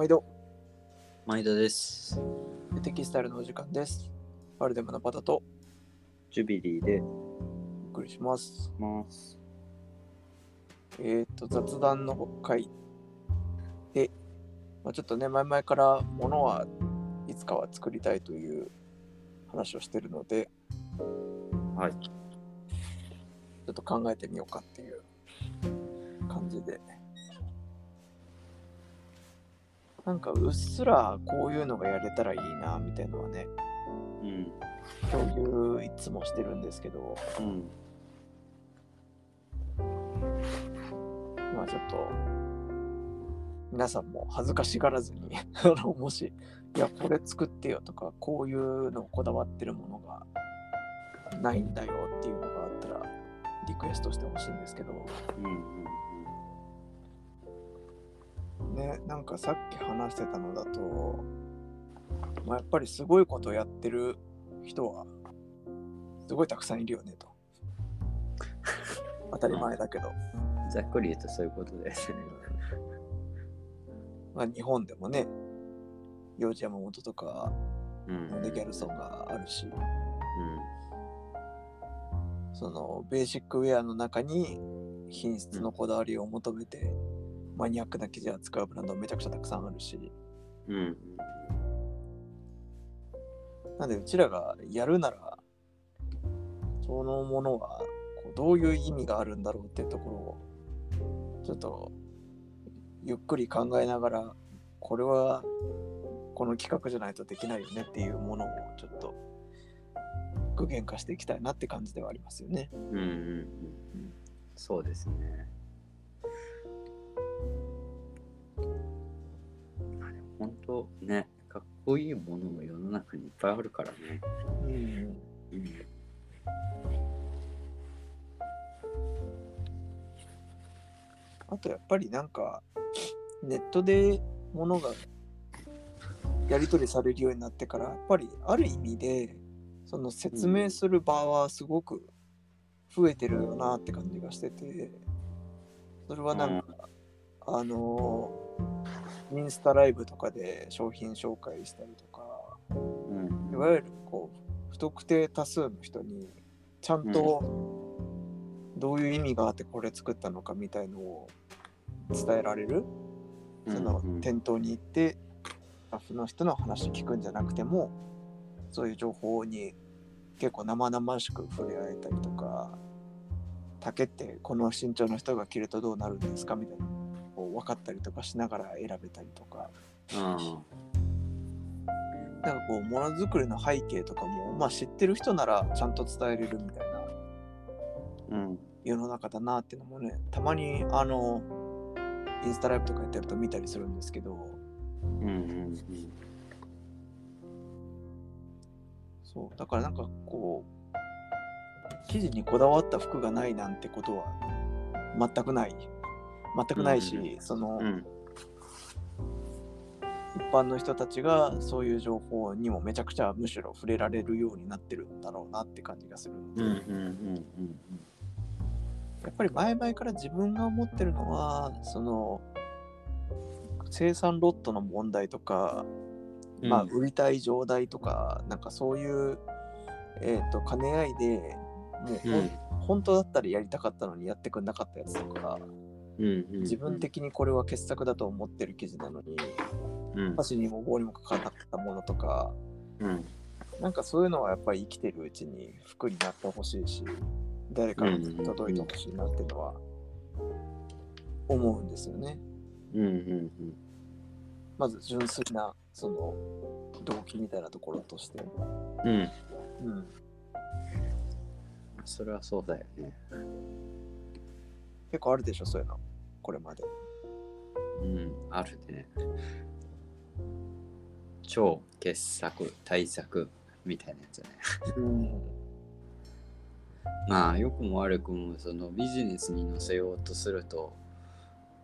毎度、毎度です。テキスタイルのお時間です。バルデムのパタとジュビリーでお送りします。ます。えっ、と、雑談の回で、まあ、ちょっとね、前々から物はいつかは作りたいという話をしてるので、はい。ちょっと考えてみようかっていう感じで。なんかうっすらこういうのがやれたらいいなみたいのはね、うん。共有いつもしてるんですけど、うん。まあちょっと、皆さんも恥ずかしがらずに、あのもし、いや、これ作ってよとか、こういうのこだわってるものがないんだよっていうのがあったら、リクエストしてほしいんですけど、うん。うん。ね、なんかさっき話してたのだと、まあ、やっぱりすごいことやってる人は、すごいたくさんいるよねと。当たり前だけど。ざっくり言うとそういうことですね。まあ、日本でもね、幼児山本とか、うん。でギャルソンがあるし、うそのベーシックウェアの中に品質のこだわりを求めて、マニアックな生地を扱うブランドめちゃくちゃたくさんあるし、ん。うん。なんでうちらがやるなら、そのものはこうどういう意味があるんだろうっていうところを、ちょっとゆっくり考えながら、これはこの企画じゃないとできないよねっていうものをちょっと具現化していきたいなって感じではありますよね。うん。うん。うん。そうですね。あでも本当ね、かっこいいものも世の中にいっぱいあるからね。うんうん。あとやっぱりなんかネットで物がやり取りされるようになってからやっぱりある意味でその説明する場はすごく増えてるよなって感じがしててそれはなんか、あのインスタライブとかで商品紹介したりとかうん。いわゆるこう不特定多数の人にちゃんとどういう意味があってこれ作ったのかみたいのを伝えられる、そのうん。店頭に行ってスタッフの人の話聞くんじゃなくてもそういう情報に結構生々しく触れ合えたりとか竹ってこの身長の人が着るとどうなるんですかみたいな分かったりとかしながら選べたりとかうん。なんかこうものづくりの背景とかも、まあ、知ってる人ならちゃんと伝えれるみたいなうん。世の中だなっていうのもねたまにあのインスタライブとかやってると見たりするんですけどうん。うん。そうだからなんかこう生地にこだわった服がないなんてことは全くない全くないし、うんその、うん。一般の人たちがそういう情報にもめちゃくちゃむしろ触れられるようになってるんだろうなって感じがするんで、うん。うん。うん。やっぱり前々から自分が思ってるのはその生産ロットの問題とか、うん。まあ、売りたい状態とかなんかそういう、えー、と兼ね合いでもううん本当だったらやりたかったのにやってくんなかったやつとか。自分的にこれは傑作だと思ってる記事なのにうん。箸にも棒にもかからなかったものとかうん。なんかそういうのはやっぱり生きてるうちに服になってほしいし誰かに届いてほしいなっていうのは思うんですよね。うん。うん。まず純粋なその動機みたいなところとして。うん。うん。それはそうだよね。結構あるでしょ、そういうの。これまで。うん、あるね。超傑作、大作みたいなやつね。うん。まあ、良くも悪くも、そのビジネスに載せようとすると、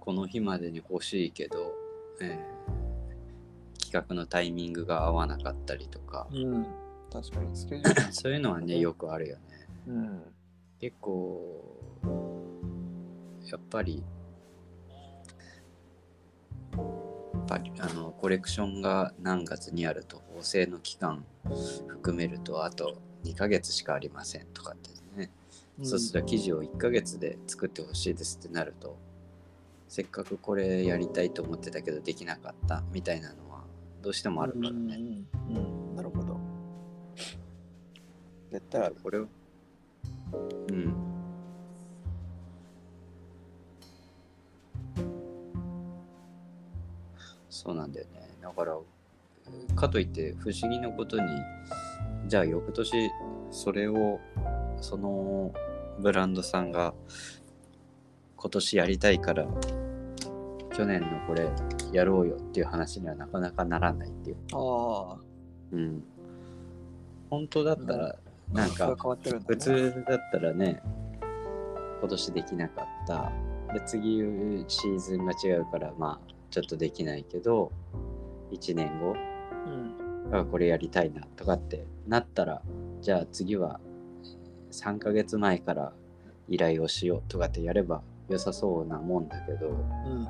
この日までに欲しいけど、えー企画のタイミングが合わなかったりとか、うん。確かに、スケジュール。そういうのはね、よくあるよね。うん。結構、やっぱり、ぱりあのコレクションが何月にあると縫製の期間含めるとあと2ヶ月しかありませんとかってね、そうすると生地を1ヶ月で作ってほしいですってなるとせっかくこれやりたいと思ってたけどできなかったみたいなのはどうしてもあるからね。うんうんうんなるほど。絶対ある。これをうんそうなんだよね。だからかといって不思議なことにじゃあ翌年それをそのブランドさんが今年やりたいから去年のこれやろうよっていう話にはなかなかならないっていう。ああ。うん。本当だったらなんかそれは変わってるんだ、ね。普通だったらね今年できなかった。で次シーズンが違うからまあちょっとできないけど1年後うん。あこれやりたいなとかってなったらじゃあ次は3ヶ月前から依頼をしようとかってやれば良さそうなもんだけどうん。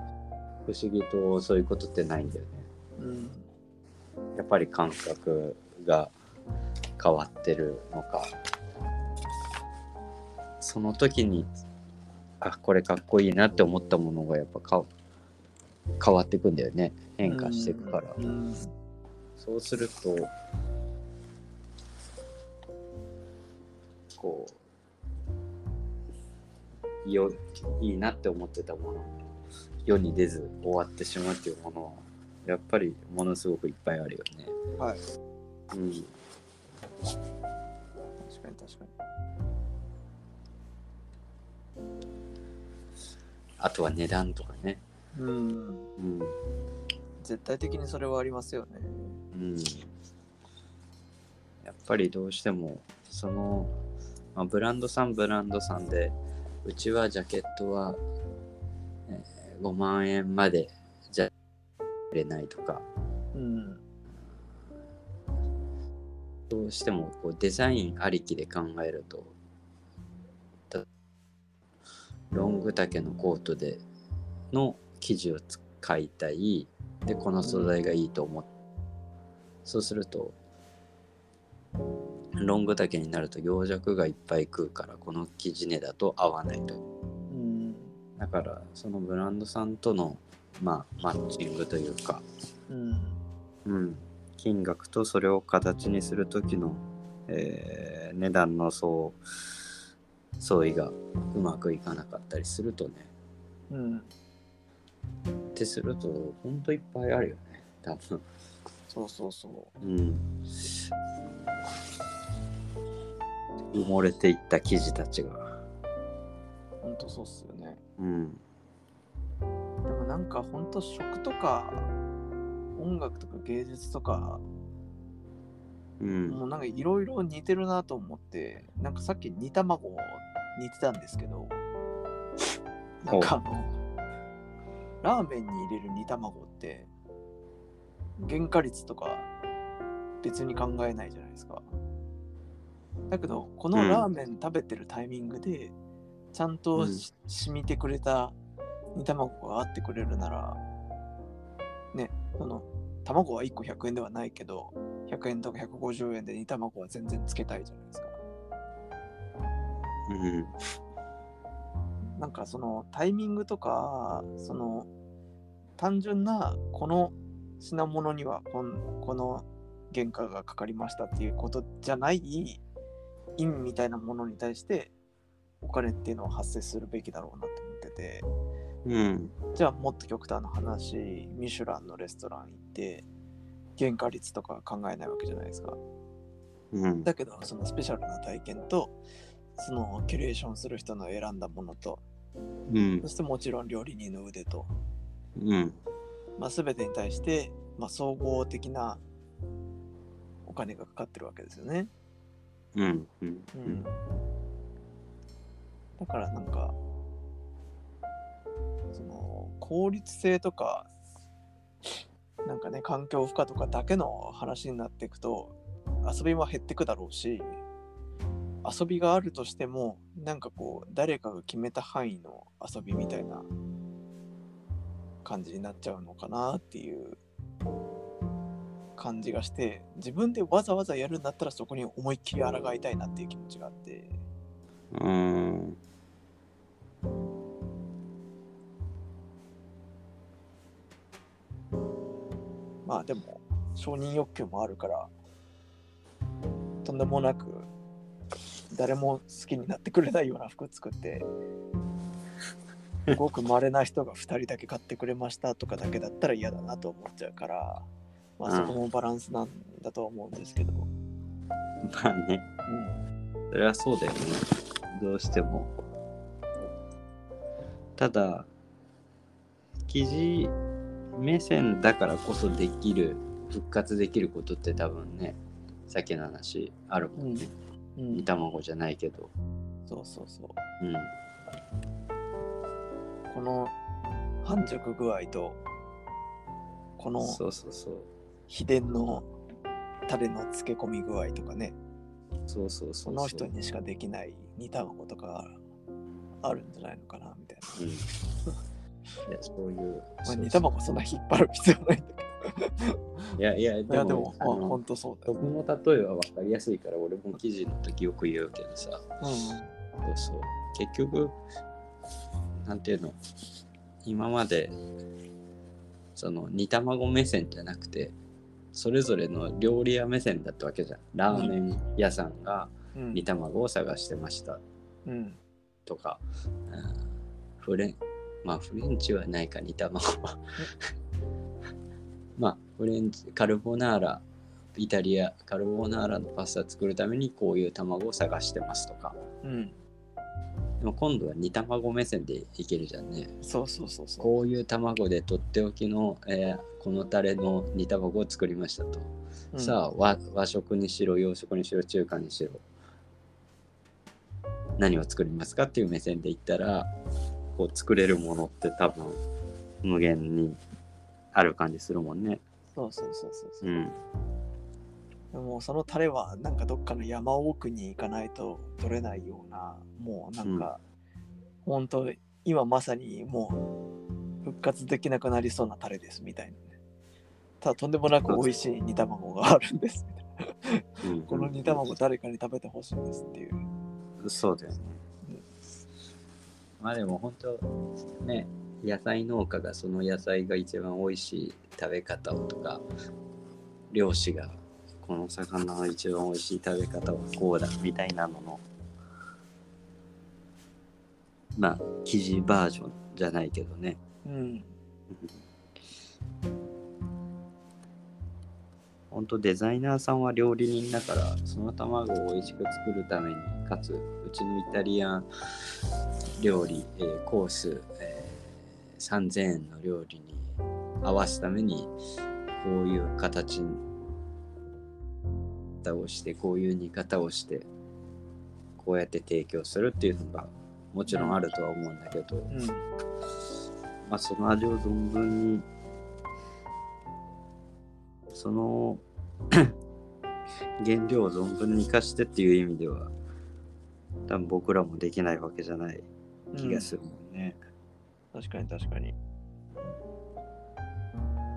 不思議とそういうことってないんだよねうん。やっぱり感覚が変わってるのかその時にあこれかっこいいなって思ったものがやっぱか変わっていくんだよね変化していくから、うん。そうするとこうよいいなって思ってたもの世に出ず終わってしまうっていうものはやっぱりものすごくいっぱいあるよね。はい。うん確かに確かに。あとは値段とかね。うん。うん。絶対的にそれはありますよね。うん。やっぱりどうしても、その、まあ、ブランドさんブランドさんで、うちはジャケットは、えー5万円までじゃ売れないとか、うん。どうしてもこうデザインありきで考えると、たロング丈のコートでの生地を使いたい、で、この素材がいいと思っそうすると、ロング丈になると羊弱がいっぱい食うから、この生地値だと合わないと。うん。だから、そのブランドさんとの、まあ、マッチングというか、うん。うん、金額とそれを形にする時の、えー値段の相相違がうまくいかなかったりするとねうん。ってするとほんといっぱいあるよね多分。そうそうそう。うん。埋もれていった記事たちが。ほんとそうっすよね。うん。でもなんかほんと食とか音楽とか芸術とかうん。もうなんかいろいろ似てるなと思ってなんかさっき煮卵似てたんですけどなんかあのラーメンに入れる煮卵って原価率とか別に考えないじゃないですか。だけどこのラーメン食べてるタイミングでちゃんとし染みてくれた煮卵があってくれるならねその卵は1個100円ではないけど100円とか150円で煮卵は全然つけたいじゃないですか。うん。なんかそのタイミングとかその単純なこの品物にはこんこの原価がかかりましたっていうことじゃない意味みたいなものに対してお金っていうのは発生するべきだろうなと思ってて。うん。じゃあもっと極端な話ミシュランのレストラン行って原価率とか考えないわけじゃないですか。うん。だけどそのスペシャルな体験とそのキュレーションする人の選んだものとうん。そしてもちろん料理人の腕と、うんまあ、全てに対して、まあ、総合的なお金がかかってるわけですよね。うんうんうん。だからなんか、その効率性とか、なんかね、環境負荷とかだけの話になっていくと、遊びは減ってくだろうし、遊びがあるとしても、なんかこう、誰かが決めた範囲の遊びみたいな感じになっちゃうのかなっていう感じがして自分でわざわざやるんだったらそこに思いっきり抗いたいなっていう気持ちがあってうん。まあでも承認欲求もあるからとんでもなく誰も好きになってくれないような服作ってごく稀な人が2人だけ買ってくれましたとかだけだったら嫌だなと思っちゃうからまあそこもバランスなんだとは思うんですけど、まあね、うん、それはそうだよね。どうしても。ただ、記事目線だからこそできる、復活できることって多分ね、さっきの話あるもんね。うん煮、卵じゃないけど。そうそうそううん。この半熟具合とこのそうそうそう。秘伝のタレの漬け込み具合とかねそうそうそそうの人。にしかできない煮卵とかあるんじゃないのかなみたいうん。いや、そういう。な、まあ、煮卵そんな引っ張る必要ないんだいやいや、けどいやでもも、ああのほんとそうだよ、僕の例えは分かりやすいから、俺も記事の時よく言うけどさ。うそうそう。結局、なんていうの、今まで、その煮卵目線じゃなくて、それぞれの料理屋目線だったわけじゃん。ラーメン屋さんが煮卵を探してました。うん。とか、うん。フレン、まあフレンチはないか煮卵は。まあフレンチ、カルボナーラ、イタリア、カルボナーラのパスタ作るためにこういう卵を探してますとか。うんでも今度は煮卵目線でいけるじゃんね。そうそうそうそうこういう卵でとっておきの、えーこのタレの煮卵を作りましたと。うんさあ和和食にしろ洋食にしろ中華にしろ何を作りますかっていう目線で言ったらこう作れるものって多分無限にある感じするもんね。そうそうそうそうそううん。でもそのタレはなんかどっかの山奥に行かないと取れないようなもうなんか、本当今まさにもう復活できなくなりそうなタレですみたいなね。ただとんでもなく美味しい煮卵があるんです。みたいなうん。この煮卵誰かに食べてほしいんですっていう。そうだよね。まあでも本当ね野菜農家がその野菜が一番美味しい食べ方をとか漁師がこの魚の一番美味しい食べ方はこうだみたいなののまあ記事バージョンじゃないけどね。うん本当デザイナーさんは料理人だからその卵を美味しく作るためにかつうちのイタリアン料理、えーコース、えー3000円の料理に合わすためにこういう形にをしてこういう煮方をしてこうやって提供するっていうのがもちろんあるとは思うんだけど、うん。まあ、その味を存分にその 原料を存分に生かしてっていう意味では多分僕らもできないわけじゃない気がするもんね。確かに確かに。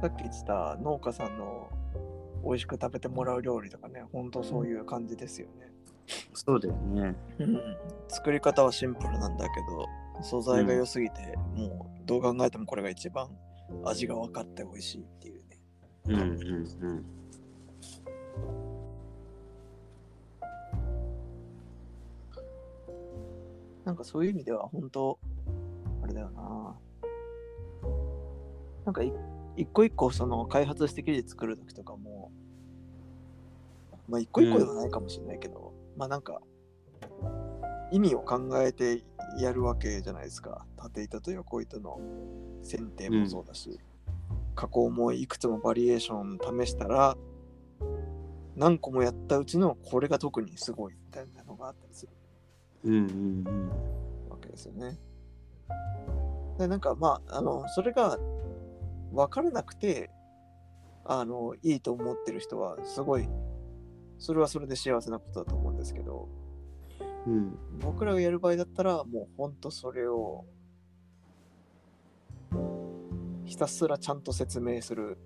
さっき言ってた農家さんの美味しく食べてもらう料理とかねほんとそういう感じですよね、そうだよね。作り方はシンプルなんだけど素材が良すぎて、もうどう考えてもこれが一番味が分かって美味しいっていうね。うんうんうん。なんかそういう意味では本当あれだよな。なんかい一個一個その開発して生地作る時とかもまあ一個一個ではないかもしれないけど、まあなんか意味を考えてやるわけじゃないですか。縦糸と横糸の剪定もそうだし、加工もいくつもバリエーション試したら何個もやったうちのこれが特にすごいみたいなのがあったりする。うんうん。わけですよね。でなんかまああのそれが分からなくてあのいいと思ってる人はすごいそれはそれで幸せなことだと思うんですけどうん。うん僕らがやる場合だったらもうほんとそれをひたすらちゃんと説明する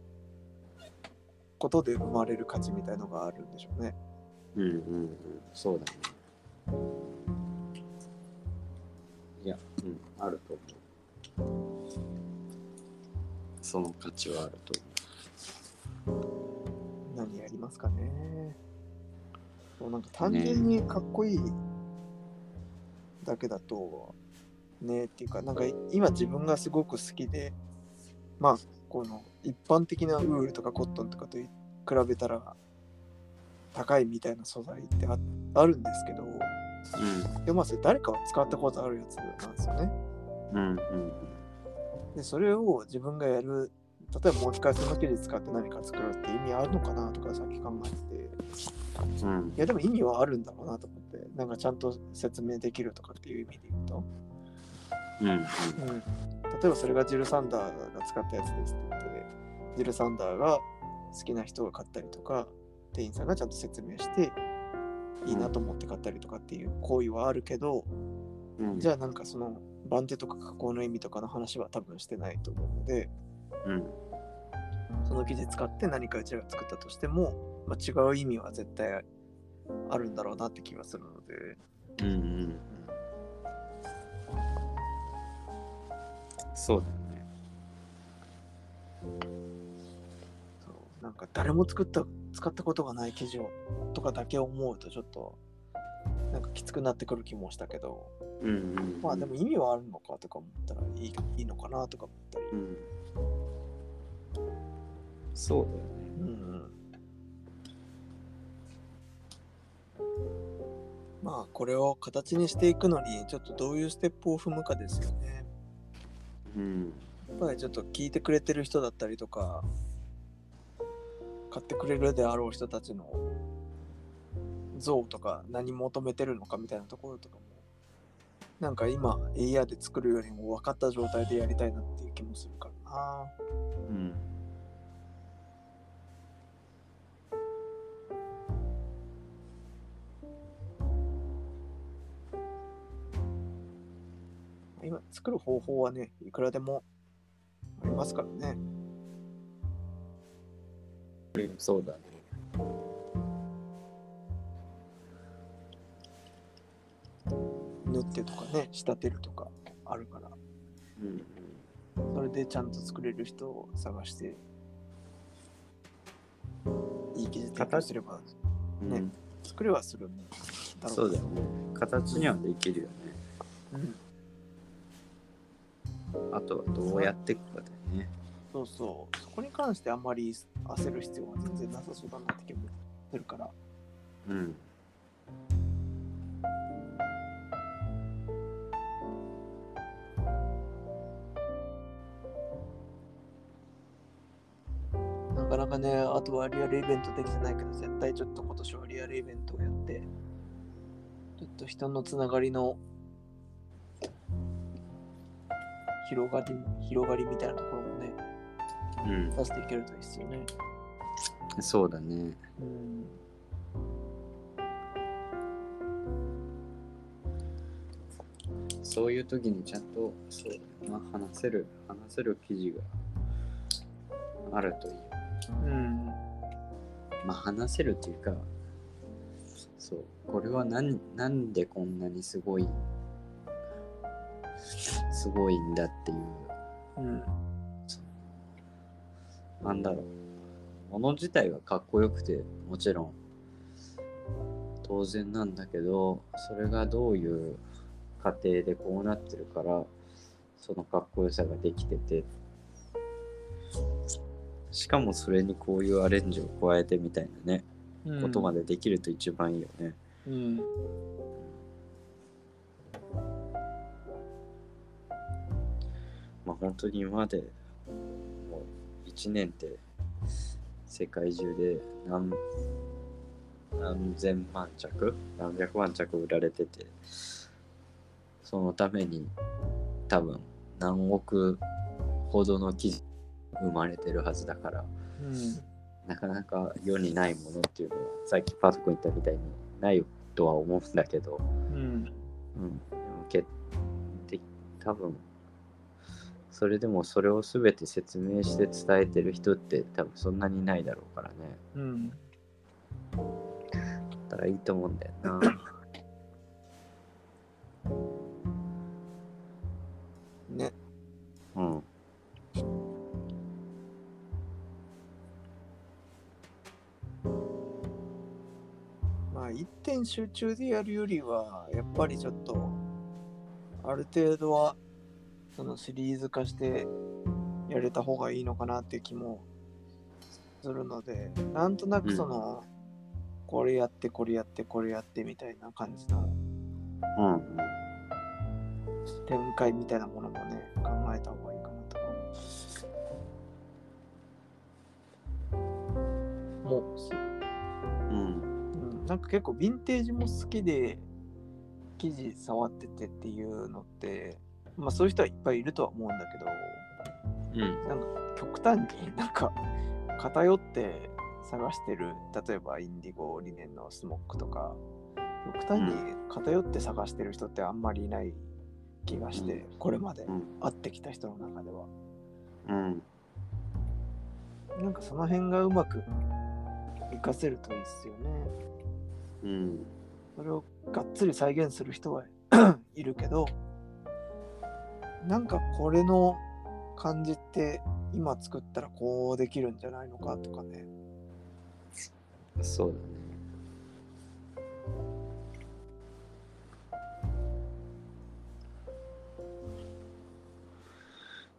ことで生まれる価値みたいのがあるんでしょうね。うんうんうん。そうだね。いや、うん、あると思う。その価値はあると何やりますかね。そうなんか単純にかっこいいだけだと、ねっていうか、なんか今自分がすごく好きで、まあ、この一般的なウールとかコットンとかと比べたら高いみたいな素材ってああるんですけど、思う。でもまあそれ誰かは使ったことあるやつなんですよね。うん。うんうんで、それを自分がやる、例えばもう一回その生地使って何か作るって意味あるのかなとかさっき考えてて、うん。うんいやでも意味はあるんだろうなと思って、なんかちゃんと説明できるとかっていう意味で言うと、うんうん。うん、例えばそれがジル・サンダーが使ったやつですって言って、ジル・サンダーが好きな人が買ったりとか、店員さんがちゃんと説明して、いいなと思って買ったりとかっていう行為はあるけど、うん。じゃあなんかその番手とか加工の意味とかの話は多分してないと思うので、うん。その生地使って何かうちらが作ったとしても、まあ、違う意味は絶対あるんだろうなって気がするので、うんうんうん。そうだよね。そうなんか誰も作った使ったことがない生地をとかだけ思うとちょっとなんかきつくなってくる気もしたけど、うんうんうん。まあでも意味はあるのかとか思ったらいいいいのかなとか思ったり、うん。そうだよね。うんうんまあこれを形にしていくのにちょっとどういうステップを踏むかですよね。うん。やっぱりちょっと聞いてくれてる人だったりとか買ってくれるであろう人たちの像とか何求めてるのかみたいなところとかもなんか今 AR で作るよりも分かった状態でやりたいなっていう気もするからなうん。今作る方法はねいくらでもありますからねそうだね。縫ってとかね仕立てるとかあるからうんそれでちゃんと作れる人を探していい生地提供すればうん。ねうん作れはするんだろそうだよね。形にはできるよね。うんあとはどうやっていくかだよね。そうそう。そこに関してあんまり焦る必要は全然なさそうだなって気もするから。うん。かね、あとはリアルイベントできてないけど、絶対ちょっと今年はリアルイベントをやって、ちょっと人のつながりの広がり、広がりみたいなところもね、うん。出していけるといいですよね。そうだね。うん。そういう時にちゃんと、そうだよな、話せる、話せる記事があるといいよ。うん。まあ話せるっていうか、そう、これは何なんでこんなにすごい、すごいんだっていう、うん。なんだろう。もの自体はかっこよくて、もちろん、当然なんだけど、それがどういう過程でこうなってるから、そのかっこよさができてて、しかもそれにこういうアレンジを加えてみたいなね、うんことまでできると一番いいよね。うん。まあ本当に今までもう1年って世界中で何何千万着何百万着売られててそのために多分何億ほどの記事生まれてるはずだからうん。なかなか世にないものっていうのはさっきパト君言ったみたいにないとは思うんだけど、うん。うん、でもけで多分それでもそれを全て説明して伝えてる人って多分そんなにいないだろうからね。うん。だったらいいと思うんだよな。一点集中でやるよりはやっぱりちょっとある程度はそのシリーズ化してやれた方がいいのかなっていう気もするのでなんとなくその、これやってこれやってこれやってみたいな感じのうん。展開みたいなものもね考えた方がいいかなとかもうすうん。うん、なんか結構ヴィンテージも好きで記事触っててっていうのってまあそういう人はいっぱいいるとは思うんだけどうん。なんか極端になんか偏って探してる例えばインディゴリネンのスモックとか極端に偏って探してる人ってあんまりいない気がして、これまでうん。会ってきた人の中ではうん。なんかその辺がうまく活かせるといいっすよね。うん。それをがっつり再現する人は いるけどなんかこれの感じって今作ったらこうできるんじゃないのかとかねそうだね。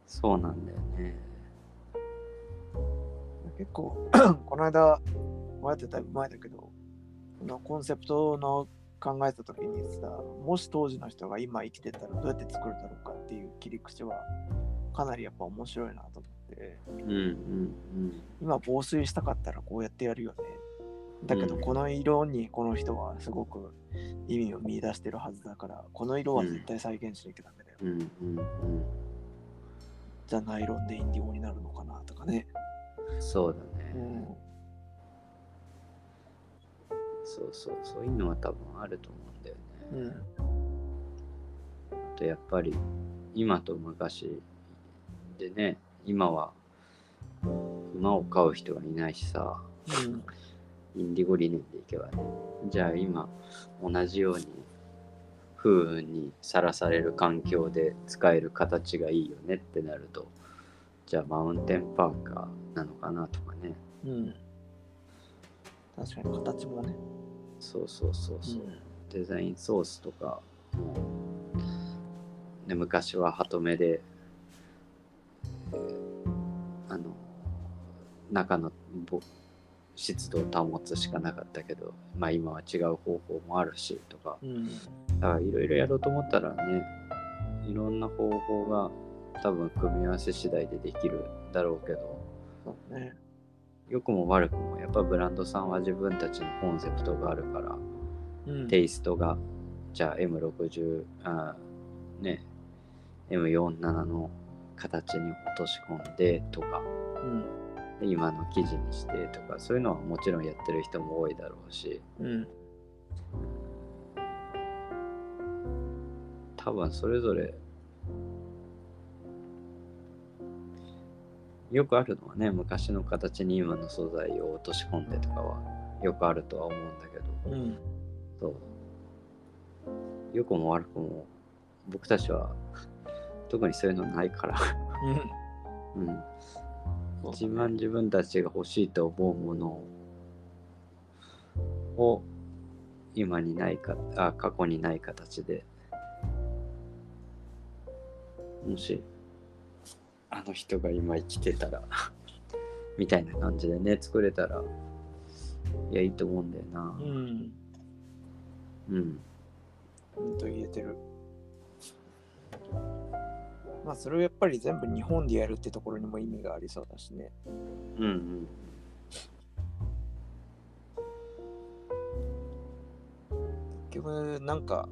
そうなんだよね。結構 この間前ってだいぶ前だけどこのコンセプトの考えた時にさもし当時の人が今生きてたらどうやって作るだろうかっていう切り口はかなりやっぱ面白いなと思って。うんうん。今防水したかったらこうやってやるよね。だけどうん。この色にこの人はすごく意味を見出してるはずだからこの色は絶対再現しなきゃダメだよ、うん。うんうんうん。じゃあナイロンでインディゴになるのかなとかね、そうだね。うん、そうそう、そういうのは多分あると思うんだよね。うんあとやっぱり今と昔でね、今は馬を飼う人がいないしさ、うんインディゴ理念でいけばね。じゃあ今同じように風雨にさらされる環境で使える形がいいよねってなると、じゃあマウンテンパーカーなのかなとかね。うん確かに形もね、そうそうそうそう。デザインソースとかもう、ね、昔はハトメで、えーあの中のぼ湿度を保つしかなかったけど、まあ、今は違う方法もあるしとかうん。だからいろいろやろうと思ったらねいろんな方法が多分組み合わせ次第でできるだろうけどそうね良くも悪くもやっぱブランドさんは自分たちのコンセプトがあるからうん。テイストが、じゃあ M60、あね、M47 の形に落とし込んでとか、うん。で今の記事にしてとか、そういうのはもちろんやってる人も多いだろうし、うん。多分それぞれ、よくあるのはね、昔の形に今の素材を落とし込んでとかはよくあるとは思うんだけど、うん。そう。良くも悪くも、僕たちは特にそういうのないから、うん。うん。一番自分たちが欲しいと思うものを今にないか、あ、過去にない形で、もし、あの人が今生きてたら、みたいな感じでね、作れたら、いや、いいと思うんだよな。うんうん。うんと言えてるまあそれをやっぱり全部日本でやるってところにも意味がありそうだしねうんうん。結局なんか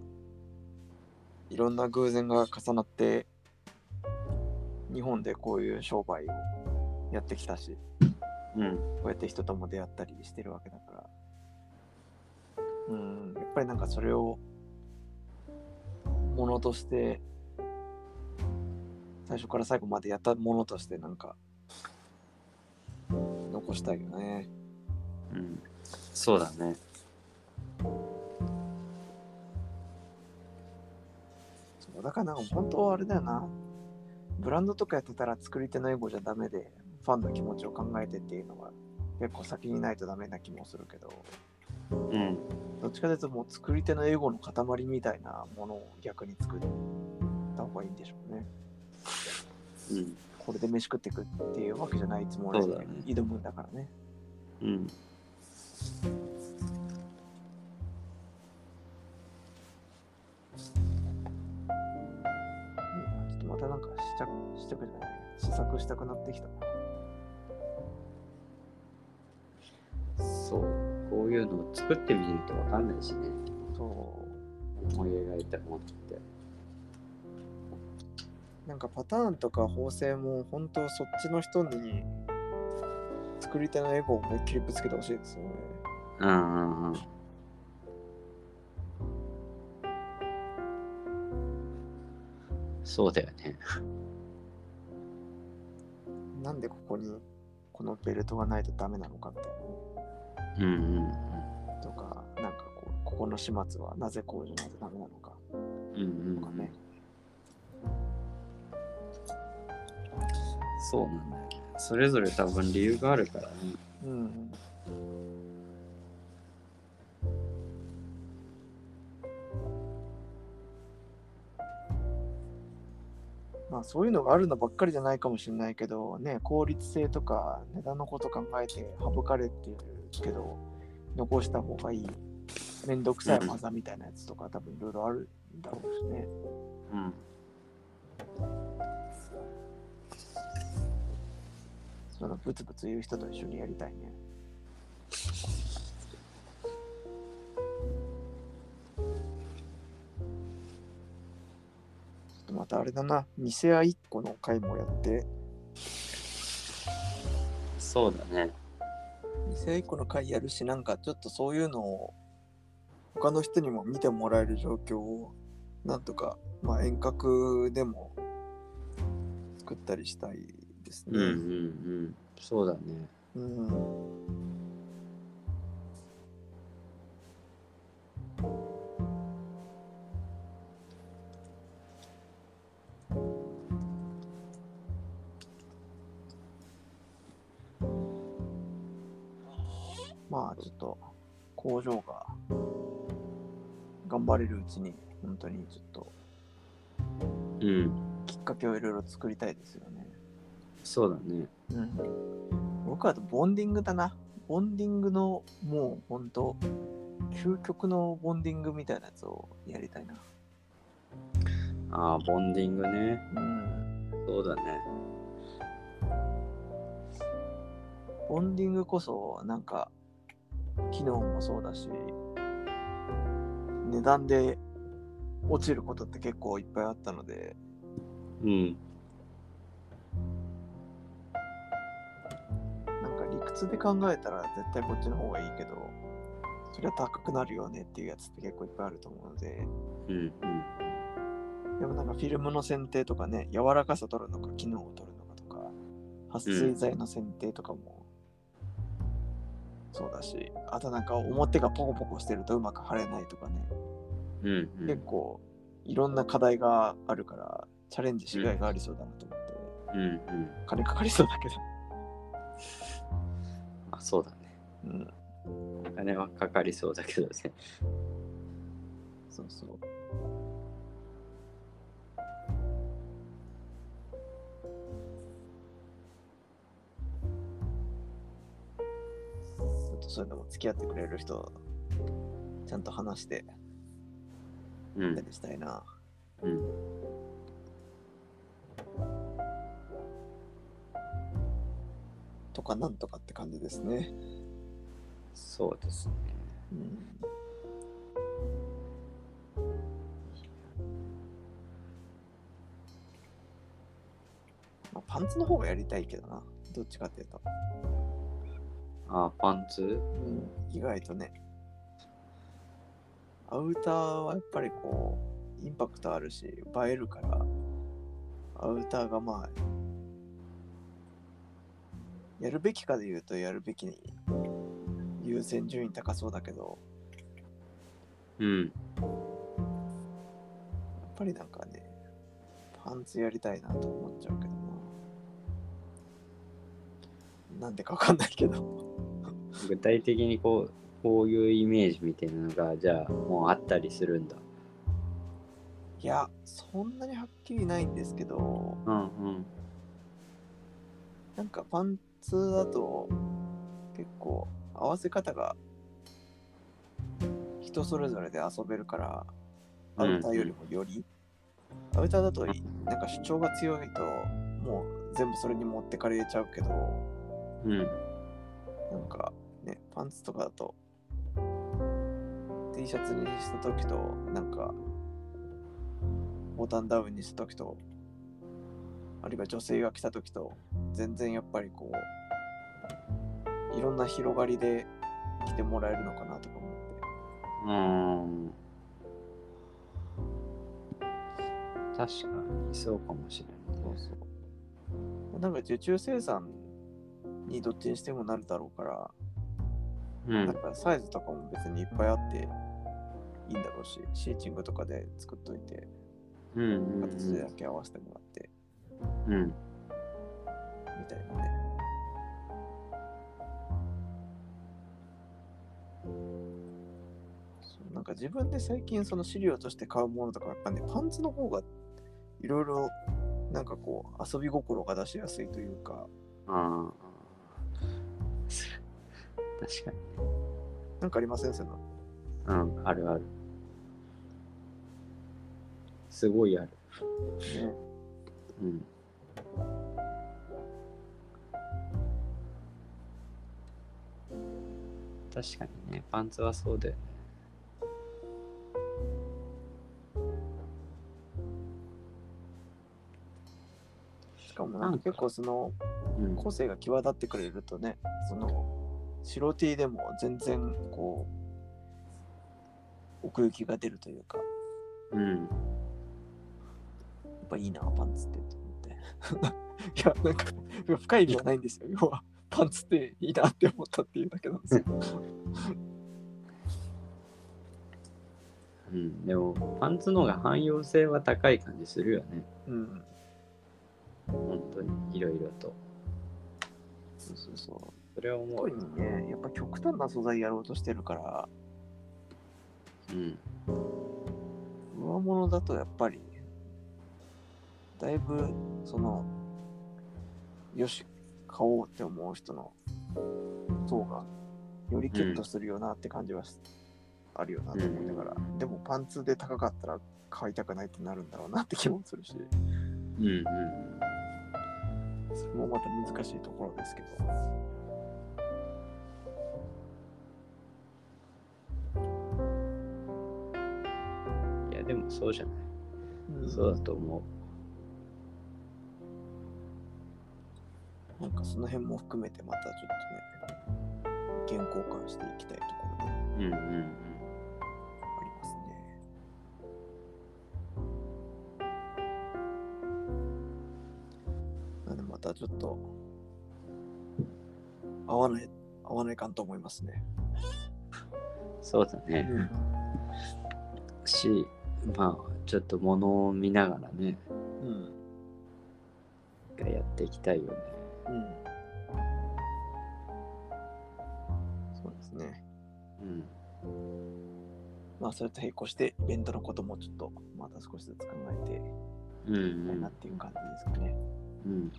いろんな偶然が重なって日本でこういう商売をやってきたしうん。こうやって人とも出会ったりしてるわけだからうんやっぱりなんかそれをものとして最初から最後までやったものとしてなんか残したいよね。うん。そうだね。そうだからなんか本当はあれだよな。ブランドとかやってたら作り手のエゴじゃダメで、ファンの気持ちを考えてっていうのが結構先にないとダメな気もするけど、うん。どっちかというともう作り手のエゴの塊みたいなものを逆に作った方がいいんでしょうね。うん。これで飯食っていくっていうわけじゃないつもりでね挑むんだからね。うん。またなんか試着したくじゃない試作したくなってきたな。そう。こういうのを作ってみるとわかんないしね。そう。思い描いたものって。なんかパターンとか縫製も本当そっちの人に作り手のエゴを思いっきりぶつけてほしいですよね。うんうんうん。そうだよね。なんでここにこのベルトがないとダメなのかみたいうんうんなとか、なんかこう、ここの始末はなぜこうじゃないとダメなのかうん。うんうんとかね。そうなんだよね。それぞれ多分理由があるからね。うん。まあそういうのがあるのばっかりじゃないかもしれないけどね効率性とか値段のこと考えて省かれてるけど残した方がいいめんどくさい技みたいなやつとか多分いろいろあるんだろうしね。うん。そのブツブツ言う人と一緒にやりたいね。またあれだな、店屋一個の回もやって、そうだね。店屋一個の回やるし、なんかちょっとそういうのを他の人にも見てもらえる状況をなんとか、まあ、遠隔でも作ったりしたいですね。うんうんうん。そうだね。うんまあちょっと工場が頑張れるうちに本当にちょっとうん。きっかけをいろいろ作りたいですよね。そうだね。うん、僕はボンディングだな。ボンディングのもう本当究極のボンディングみたいなやつをやりたいな。ああ、ボンディングね。うん。そうだね。ボンディングこそなんか機能もそうだし値段で落ちることって結構いっぱいあったのでうん。なんか理屈で考えたら絶対こっちの方がいいけどそれは高くなるよねっていうやつって結構いっぱいあると思うのでうんうん。でもなんかフィルムの選定とかね、柔らかさ取るのか、機能を取るのかとか、撥水剤の選定とかもそうだし、あとなんか表がポコポコしてるとうまく貼れないとかね、うんうん。結構いろんな課題があるから、チャレンジしがいがありそうだなと思って、うんうん。金かかりそうだけど、あ、そうだね。うん、お金はかかりそうだけどね。そうそう。とそういうのも付き合ってくれる人、ちゃんと話してうんしたいな。うん。とかなんとかって感じですね。そうですね。うん、まあ、パンツの方がやりたいけどな。どっちかっていうと。あ、パンツ？うん、意外とね。アウターはやっぱりこう、インパクトあるし、映えるから、アウターがまあ、やるべきかで言うとやるべきに優先順位高そうだけど、うん。やっぱりなんかね、パンツやりたいなと思っちゃうけどな。なんでかわかんないけど。具体的にこう、こういうイメージみたいなのが、じゃあもうあったりするんだ？いや、そんなにはっきりないんですけど、うんうん。なんかパンツだと結構合わせ方が人それぞれで遊べるから、アウターよりもより、アウターだといなんか主張が強いともう全部それに持ってかれちゃうけど、うん。なんかね、パンツとかだと T シャツにした時となんかボタンダウンにした時とあるいは女性が着た時と全然やっぱりこういろんな広がりで着てもらえるのかなとか思ってうーん。確かにそうかもしれない、ね。そうなんか受注生産にどっちにしてもなるだろうから、うんなんかサイズとかも別にいっぱいあっていいんだろうしシーチングとかで作っといてうんうん形だけ合わせてもらってうん。うん。みたいなね。そうなんか自分で最近その資料として買うものとかやっぱねパンツの方がいろいろなんかこう遊び心が出しやすいというかああ。確かに。なんかありませんそのうん、あるある。すごいある。ねうん。確かにね、パンツはそうだよね。しかもなんか結構そのうん。個性が際立ってくれるとねその白 T でも全然こう奥行きが出るというかうん。やっぱいいな、パンツってと思って。いや、なんか、深い意味はないんですよ。要は、パンツっていいなって思ったっていうだけなんですよ。うん。でも、パンツの方が汎用性は高い感じするよね。うん。本当に、いろいろと。そうそうそう。それは思特う。にね、やっぱ極端な素材やろうとしてるから、うん。上物だとやっぱり、だいぶ、その、よし、買おうって思う人の層が、よりキュッとするよなって感じはし、あるよなと思いながら、でもパンツで高かったら買いたくないってなるんだろうなって気もするし、うんうん。それもまた難しいところですけど。でもそうじゃない。うんそうだと思なんかその辺も含めてまたちょっとね、原稿化していきたいところであう。うんうんうん。りますね。なんでまたちょっと、合わない、合わないかんと思いますね。そうだね。し、まあ、ちょっと物を見ながらね、うん。がやっていきたいよね。うん。そうですね。うん。まあそれと並行してイベントのこともちょっとまた少しずつ考えてうんいきたいなっていう感じですかね。うん。うん。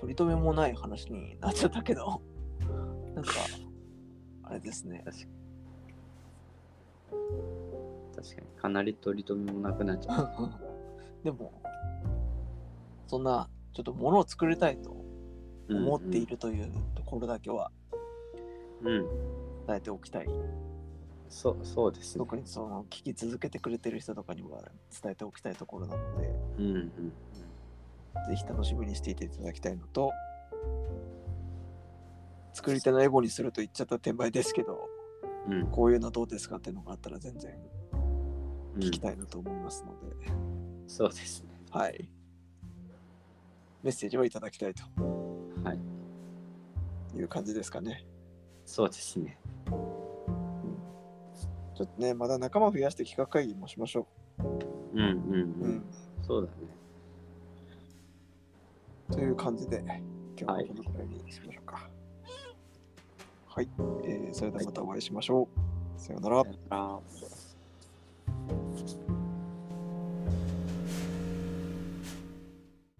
取り留めもない話になっちゃったけど、なんか、あれですね。確かに。確かに。かなり取り留めもなくなっちゃう。でも、そんな、ちょっと物を作りたいと思っているというところだけはうん。うん。伝えておきたい。そう、そうですね。特にその聞き続けてくれてる人とかには伝えておきたいところなので、うんうんぜひ楽しみにしていていただきたいのと、作り手のエゴにすると言っちゃった手前ですけど、うん。うん。こういうのどうですかっていうのがあったら全然聞きたいなと思いますので、そうですね。はい。メッセージをいただきたいとはい。いう感じですかね。そうですね。ちょっとね、まだ仲間増やして企画会議もしましょうんうんう。うん。そうだね。という感じで、今日はこのくらいにしましょうか。はい。えーそれではまたお会いしましょう。さようなら